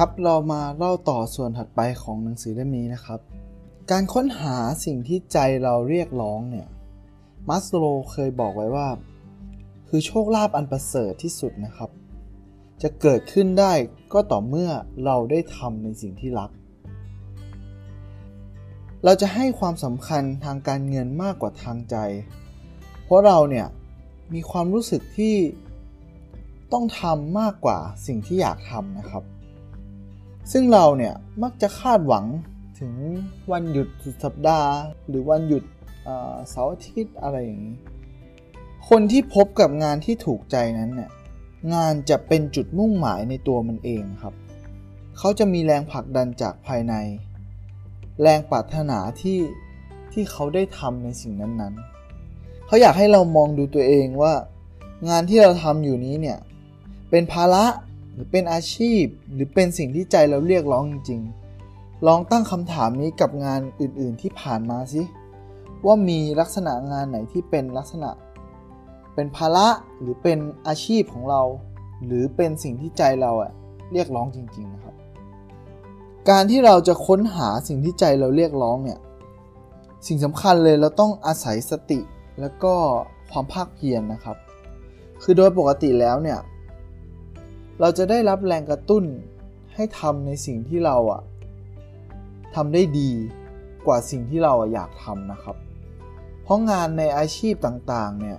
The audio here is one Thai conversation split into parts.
ครับเรามาเล่าต่อส่วนถัดไปของหนังสือเล่มนี้นะครับ การค้นหาสิ่งที่ใจเราเรียกร้องเนี่ยมัสโลเคยบอกไว้ว่า คือโชคลาภอันประเสริฐที่สุดนะครับ จะเกิดขึ้นได้ก็ต่อเมื่อเราได้ทำในสิ่งที่รัก เราจะให้ความสำคัญทางการเงินมากกว่าทางใจ เพราะเราเนี่ยมีความรู้สึกที่ต้องทำมากกว่าสิ่งที่อยากทำนะครับ ซึ่งเราเนี่ยมักจะคาดหวังถึงวันหยุดสุดสัปดาห์ หรือวันหยุดเสาร์อาทิตย์อะไรอย่างนี้ คนที่พบกับงานที่ถูกใจนั้นเนี่ยงานจะเป็นจุดมุ่งหมายในตัวมันเองครับ เขาจะมีแรงผลักดันจากภายใน แรงปรารถนาที่ที่เขาได้ทำในสิ่งนั้นๆ เขาอยากให้เรามองดูตัวเองว่า งานที่เราทำอยู่นี้เนี่ยเป็นภาระ หรือเป็นอาชีพ หรือเป็นสิ่งที่ใจเราเรียกร้องจริง ๆ ลองตั้งคำถามนี้กับงานอื่นๆที่ผ่านมาสิว่ามีลักษณะงานไหนที่เป็นลักษณะ เป็นภาระหรือเป็นอาชีพของเรา หรือเป็นสิ่งที่ใจเราอะเรียกร้องจริงๆนะครับ การที่เราจะค้นหาสิ่งที่ใจเราเรียกร้องเนี่ยสิ่งสำคัญเลยเราต้องอาศัยสติแล้วก็ความภาคเพียรนนะครับ คือโดยปกติแล้วเนี่ย เราจะได้รับแรงกระตุ้นให้ทำในสิ่งที่เราอะทำได้ดีกว่าสิ่งที่เราอยากทำนะครับ เพราะงานในอาชีพต่างๆ เนี่ย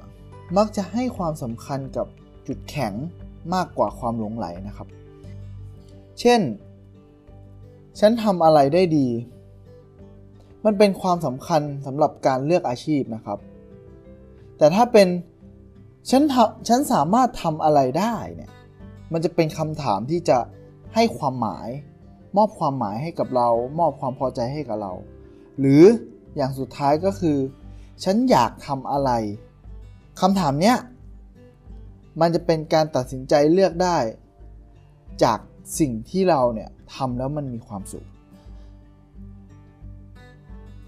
มักจะให้ความสำคัญกับจุดแข็งมากกว่าความหลงไหลนะครับ เช่น ฉันทำอะไรได้ดี มันเป็นความสำคัญสำหรับการเลือกอาชีพนะครับ แต่ถ้าเป็นฉันทำฉันสามารถทำอะไรได้เนี่ย มันจะเป็นคำถามที่จะให้ความหมาย มอบความหมายให้กับเรา มอบความพอใจให้กับเรา หรืออย่างสุดท้ายก็คือ ฉันอยากทำอะไรคำถามเนี้ยมันจะเป็นการตัดสินใจเลือกได้ จากสิ่งที่เราเนี่ยทำแล้วมันมีความสุข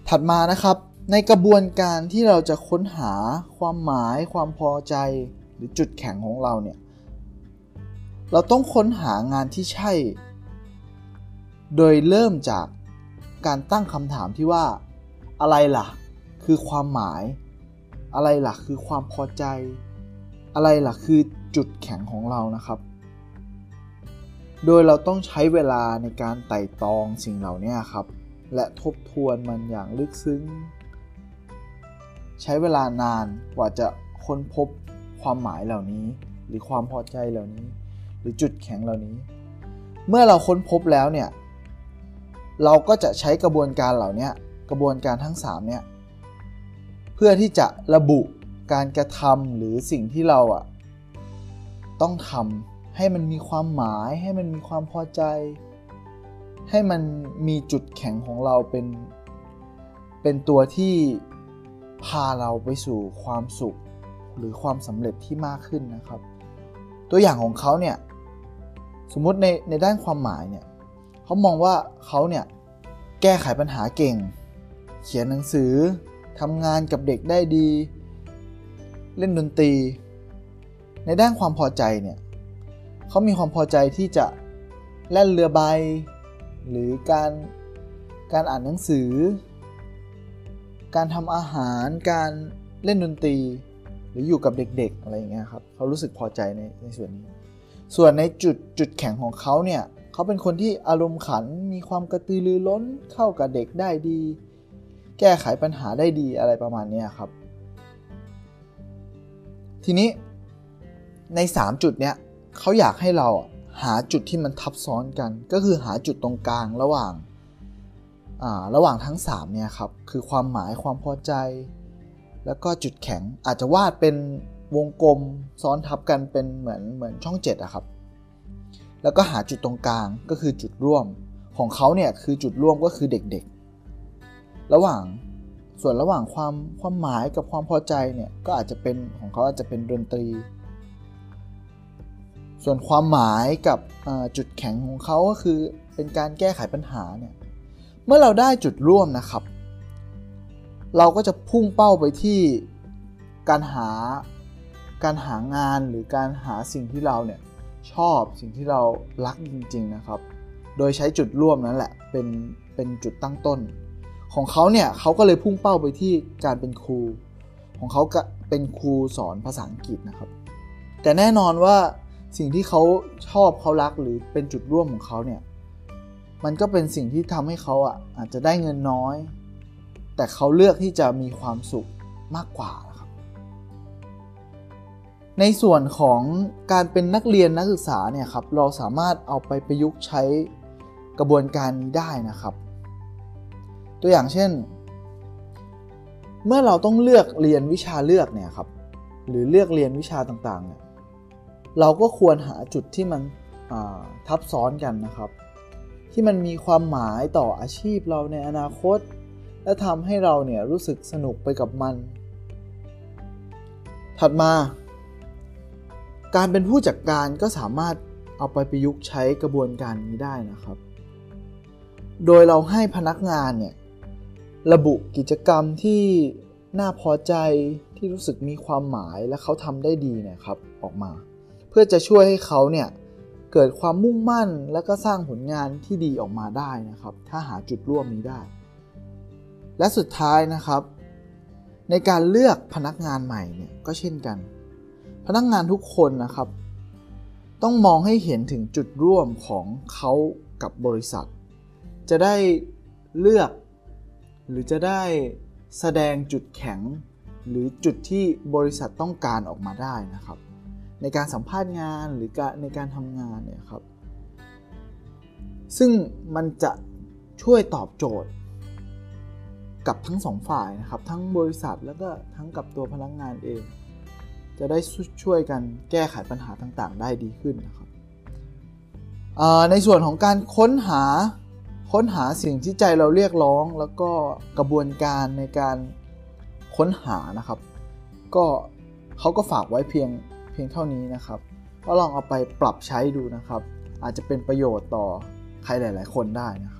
ถัดมานะครับในกระบวนการที่เราจะค้นหาความหมาย ความพอใจหรือจุดแข็งของเราเนี่ย เราต้องค้นหางานที่ใช่ โดยเริ่มจากการตั้งคำถามที่ว่า อะไรล่ะ คือความหมาย อะไรล่ะ คือความพอใจ อะไรล่ะ คือจุดแข็งของเรานะครับ โดยเราต้องใช้เวลาในการไต่ตองสิ่งเหล่านี้ครับ และทบทวนมันอย่างลึกซึ้ง ใช้เวลานานกว่าจะค้นพบความหมายเหล่านี้ หรือความพอใจเหล่านี้ หรือจุดแข็งเหล่านี้ เมื่อเราค้นพบแล้วเนี่ยเราก็จะใช้กระบวนการเหล่านี้กระบวนการทั้ง3เนี่ยเพื่อที่จะระบุการกระทำหรือสิ่งที่เราอะต้องทำให้มันมีความหมาย ให้มันมีความพอใจ ให้มันมีจุดแข็งของเราเป็น เป็นตัวที่พาเราไปสู่ความสุขหรือความสำเร็จที่มากขึ้นนะครับ ตัวอย่างของเขาเนี่ยสมมุติในในด้านความหมายเนี่ยเขามองว่าเขาเนี่ยแก้ไขปัญหาเก่ง เขียนหนังสือทำงานกับเด็กได้ดี เล่นดนตรี ในด้านความพอใจเนี่ยเขามีความพอใจที่จะเล่นเรือใบ หรือการการอ่านหนังสือ การทำอาหารการเล่นดนตรี หรืออยู่กับเด็กๆอะไรอย่างเงี้ยครับเขารู้สึกพอใจในในส่วนนี้ ส่วนในจุดจุดแข็งของเขาเนี่ยเขาเป็นคนที่อารมณ์ขันมีความกระตือรือร้นเข้ากับเด็กได้ดี แก้ไขปัญหาได้ดีอะไรประมาณนี้ครับ ทีนี้ใน 3 จุดเนี้ยเขาอยากให้เราหาจุดที่มันทับซ้อนกัน ก็คือหาจุดตรงกลางระหว่างระหว่างทั้ง3เนี่ยครับคือความหมายความพอใจ แล้วก็จุดแข็งอาจจะวาดเป็นวงกลมซ้อนทับกันเป็นเหมือนเหมือนช่อง7อะครับ แล้วก็หาจุดตรงกลางก็คือจุดร่วมของเขาเนี่ยคือจุดร่วมก็คือเด็กๆ ระหว่างส่วนระหว่างความความหมายกับความพอใจเนี่ยก็อาจจะเป็นของเขาอาจจะเป็นดนตรี ส่วนความหมายกับจุดแข็งของเขาก็คือเป็นการแก้ไขปัญหาเนี่ยเมื่อเราได้จุดร่วมนะครับ เราก็จะพุ่งเป้าไปที่การหาการหางานหรือการหาสิ่งที่เราเนี่ยชอบสิ่งที่เรารักจริง ๆนะครับ โดยใช้จุดร่วมนั้นแหละเป็นเป็นจุดตั้งต้น ของเขาเนี่ยเขาก็เลยพุ่งเป้าไปที่การเป็นครู ของเขาก็เป็นครูสอนภาษาอังกฤษนะครับ แต่แน่นอนว่าสิ่งที่เขาชอบเขารักหรือเป็นจุดร่วมของเขาเนี่ยมันก็เป็นสิ่งที่ทำให้เขาอะอาจจะได้เงินน้อย แต่เขาเลือกที่จะมีความสุขมากกว่าครับในส่วนของการเป็นนักเรียนนักศึกษาเนี่ยครับเราสามารถเอาไปประยุกต์ใช้กระบวนการนี้ได้นะครับ ตัวอย่างเช่น เมื่อเราต้องเลือกเรียนวิชาเลือกเนี่ยครับหรือเลือกเรียนวิชาต่างๆเนี่ยเราก็ควรหาจุดที่มันทับซ้อนกันนะครับ ที่มันมีความหมายต่ออาชีพเราในอนาคต และทำให้เราเนี่ยรู้สึกสนุกไปกับมัน ถัดมา การเป็นผู้จัดการก็สามารถเอาไปประยุกต์ใช้กระบวนการนี้ได้นะครับ โดยเราให้พนักงานเนี่ยระบุกิจกรรมที่น่าพอใจที่รู้สึกมีความหมายและเขาทำได้ดีเนี่ยครับออกมา เพื่อจะช่วยให้เขาเนี่ยเกิดความมุ่งมั่นและก็สร้างผลงานที่ดีออกมาได้นะครับ ถ้าหาจุดร่วมนี้ได้ และสุดท้ายนะครับ ในการเลือกพนักงานใหม่เนี่ยก็เช่นกัน พนักงานทุกคนนะครับ ต้องมองให้เห็นถึงจุดร่วมของเขากับบริษัท จะได้เลือก หรือจะได้แสดงจุดแข็ง หรือจุดที่บริษัทต้องการออกมาได้นะครับ ในการสัมภาษณ์งานหรือการในการทำงานเนี่ยครับ ซึ่งมันจะช่วยตอบโจทย์ กับทั้งสองฝ่ายนะครับ ทั้งบริษัทแล้วก็ทั้งกับตัวพนักงานเอง จะได้ช่วยกันแก้ไขปัญหาต่างๆ ได้ดีขึ้นนะครับในส่วนของการค้นหาค้นหาสิ่งที่ใจเราเรียกร้อง แล้วก็กระบวนการในการค้นหานะครับ ก็เขาก็ฝากไว้เพียงเพียงเท่านี้นะครับ ก็ลองเอาไปปรับใช้ดูนะครับ อาจจะเป็นประโยชน์ต่อใครหลาย ๆ คนได้นะครับ